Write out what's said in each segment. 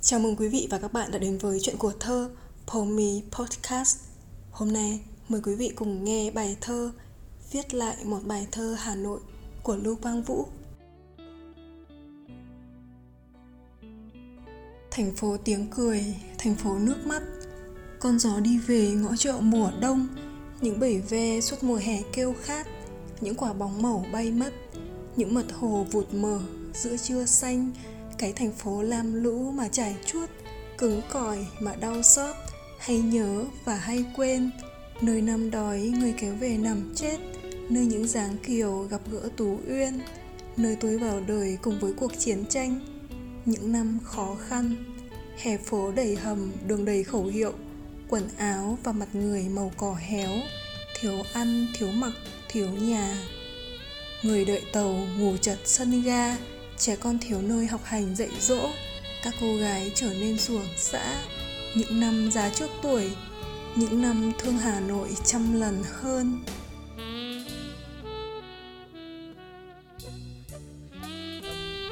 Chào mừng quý vị và các bạn đã đến với chuyện của thơ Pomi Podcast. Hôm nay mời quý vị cùng nghe bài thơ Viết lại một bài thơ Hà Nội của Lưu Quang Vũ. Thành phố tiếng cười, thành phố nước mắt. Con gió đi về ngõ chợ mùa đông. Những bể ve suốt mùa hè kêu khát. Những quả bóng màu bay mất. Những mật hồ vụt mờ giữa trưa xanh cái thành phố lam lũ mà trải chuốt, cứng cỏi mà đau xót, hay nhớ và hay quên. Nơi năm đói, người kéo về nằm chết. Nơi những dáng kiều gặp gỡ tú uyên. Nơi tôi vào đời cùng với cuộc chiến tranh. Những năm khó khăn. Hè phố đầy hầm, đường đầy khẩu hiệu. Quần áo và mặt người màu cỏ héo. Thiếu ăn, thiếu mặc, thiếu nhà. Người đợi tàu ngủ chật sân ga trẻ con thiếu nơi học hành dạy dỗ, các cô gái trở nên ruộng xã. Những năm giá trước tuổi, những năm thương hà nội trăm lần hơn.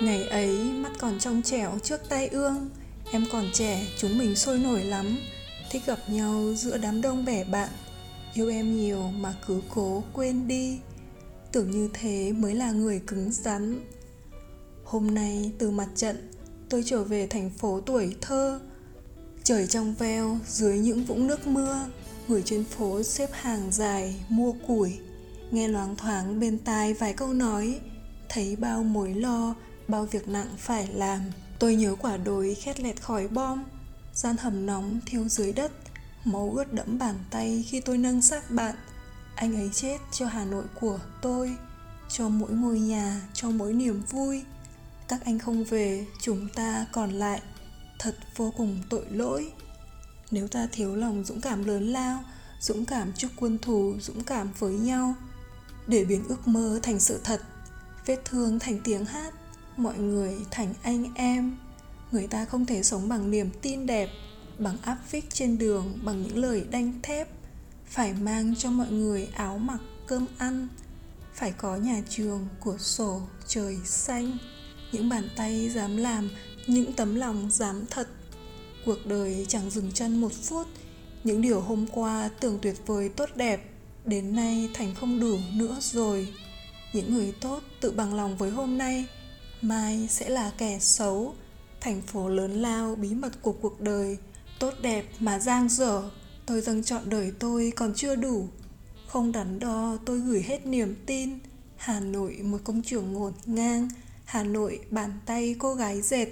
Ngày ấy, mắt còn trong trẻo trước tay ương. Em còn trẻ, chúng mình sôi nổi lắm. Thích gặp nhau giữa đám đông bè bạn. Yêu em nhiều mà cứ cố quên đi. Tưởng như thế mới là người cứng rắn. Hôm nay từ mặt trận Tôi trở về thành phố tuổi thơ. Trời trong veo dưới những vũng nước mưa Người trên phố xếp hàng dài mua củi. Nghe loáng thoáng bên tai vài câu nói Thấy bao mối lo Bao việc nặng phải làm. Tôi nhớ quả đồi khét lẹt khỏi bom Gian hầm nóng thiêu dưới đất Máu ướt đẫm bàn tay khi tôi nâng xác bạn. Anh ấy chết cho Hà Nội của tôi Cho mỗi ngôi nhà, cho mỗi niềm vui các anh không về, chúng ta còn lại. Thật vô cùng tội lỗi. Nếu ta thiếu lòng dũng cảm lớn lao, dũng cảm trước quân thù, dũng cảm với nhau, để biến ước mơ thành sự thật, vết thương thành tiếng hát, mọi người thành anh em. Người ta không thể sống bằng niềm tin đẹp, bằng áp phích trên đường, bằng những lời đanh thép, phải mang cho mọi người áo mặc cơm ăn, phải có nhà trường của sổ trời xanh những bàn tay dám làm, những tấm lòng dám thật. Cuộc đời chẳng dừng chân một phút. Những điều hôm qua tưởng tuyệt vời tốt đẹp, đến nay thành không đủ nữa rồi. Những người tốt tự bằng lòng với hôm nay, mai sẽ là kẻ xấu. Thành phố lớn lao, bí mật của cuộc đời, tốt đẹp mà giang dở. Tôi dâng chọn đời tôi còn chưa đủ. Không đắn đo, tôi gửi hết niềm tin. Hà nội, một công trường ngổn ngang Hà Nội bàn tay cô gái dệt.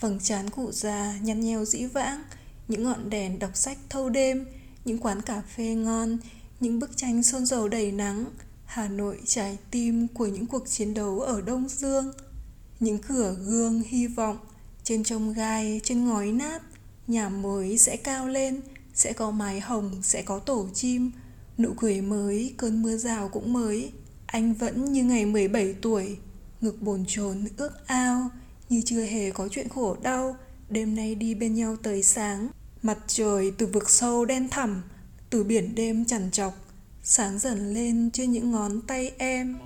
Vầng trán cụ già nhăn nheo dĩ vãng. Những ngọn đèn đọc sách thâu đêm Những quán cà phê ngon Những bức tranh sơn dầu đầy nắng. Hà Nội trái tim của những cuộc chiến đấu ở Đông Dương. Những cửa gương hy vọng Trên trông gai, trên ngói nát. Nhà mới sẽ cao lên Sẽ có mái hồng, sẽ có tổ chim. Nụ cười mới, cơn mưa rào cũng mới. Anh vẫn như ngày 17 tuổi. Ngực bồn chồn ước ao, Như chưa hề có chuyện khổ đau. Đêm nay đi bên nhau tới sáng, Mặt trời từ vực sâu đen thẳm, Từ biển đêm chằn chọc Sáng dần lên trên những ngón tay em.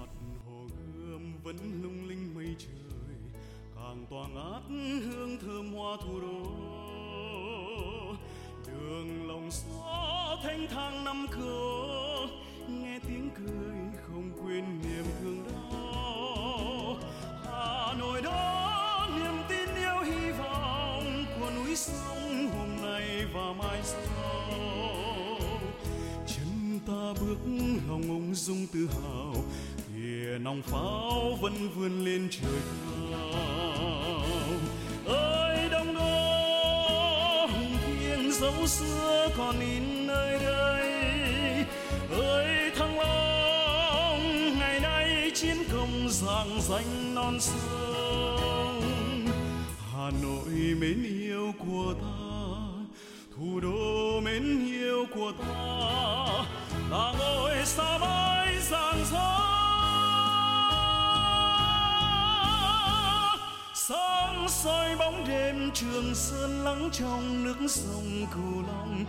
Vẫn lung linh mây trời, càng tỏa ngát hương thơm hoa thủ đô đường lòng xó thanh thang năm cửa nghe tiếng cười không quên ta hồng ung dung tự hào kìa nòng pháo vẫn vươn lên trời cao. Ơi, đông đô, hùng thiêng dấu xưa còn in nơi đây. Ơi, thăng long, ngày nay chiến công rạng danh non sông. Hà nội mến yêu của ta, thủ đô mến yêu của ta ta ngồi xa mãi giang gió sáng soi bóng đêm trường sơn lắng trong nước sông cửu long,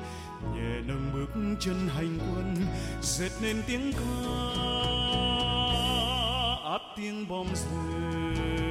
nhẹ nâng bước chân hành quân dệt nên tiếng ca, át tiếng bom rơi.